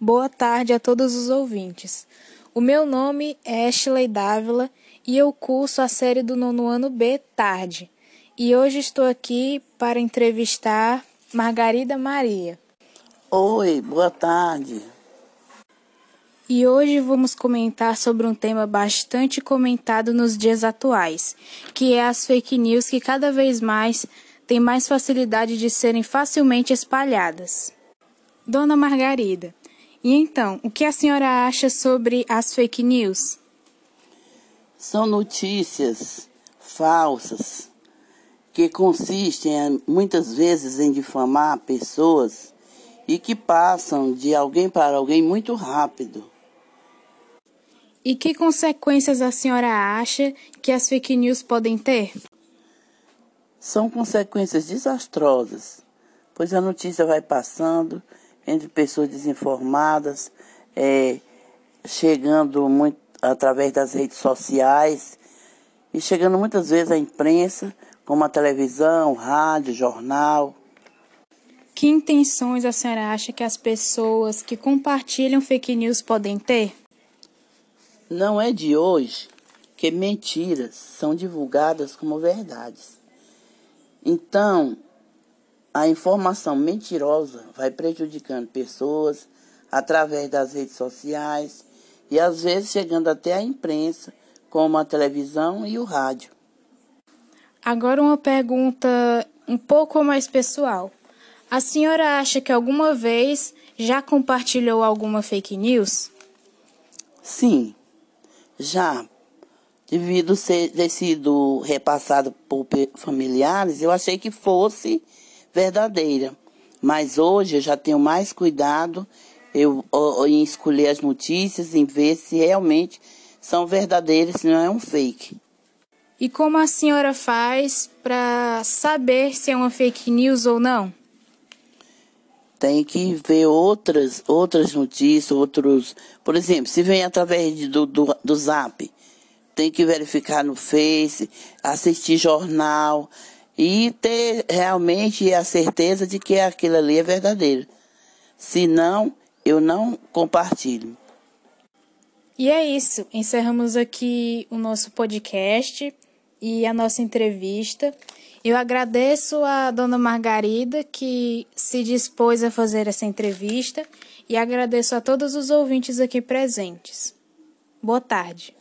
Boa tarde a todos os ouvintes. O meu nome é Ashley Dávila e eu curso a série do nono ano B Tarde. E hoje estou aqui para entrevistar Margarida Maria. Oi, boa tarde. E hoje vamos comentar sobre um tema bastante comentado nos dias atuais, que é as fake news que cada vez mais têm mais facilidade de serem facilmente espalhadas. Dona Margarida, e então, o que a senhora acha sobre as fake news? São notícias falsas que consistem muitas vezes em difamar pessoas e que passam de alguém para alguém muito rápido. E que consequências a senhora acha que as fake news podem ter? São consequências desastrosas, pois a notícia vai passando entre pessoas desinformadas, é, chegando muito através das redes sociais e chegando muitas vezes à imprensa, como a televisão, rádio, jornal. Que intenções a senhora acha que as pessoas que compartilham fake news podem ter? Não é de hoje que mentiras são divulgadas como verdades. Então, a informação mentirosa vai prejudicando pessoas através das redes sociais e às vezes chegando até a imprensa, como a televisão e o rádio. Agora uma pergunta um pouco mais pessoal. A senhora acha que alguma vez já compartilhou alguma fake news? Sim, já. Devido ser, ter sido repassado por familiares, eu achei que fosse verdadeira. Mas hoje eu já tenho mais cuidado eu, em escolher as notícias, em ver se realmente são verdadeiras, se não é um fake. E como a senhora faz para saber se é uma fake news ou não? Tem que ver outras, outras notícias, outros. Por exemplo, se vem através do, do, do zap, tem que verificar no Face, assistir jornal, e ter realmente a certeza de que aquilo ali é verdadeiro. Se não, eu não compartilho. E é isso. Encerramos aqui o nosso podcast e a nossa entrevista. Eu agradeço a dona Margarida que se dispôs a fazer essa entrevista e agradeço a todos os ouvintes aqui presentes. Boa tarde.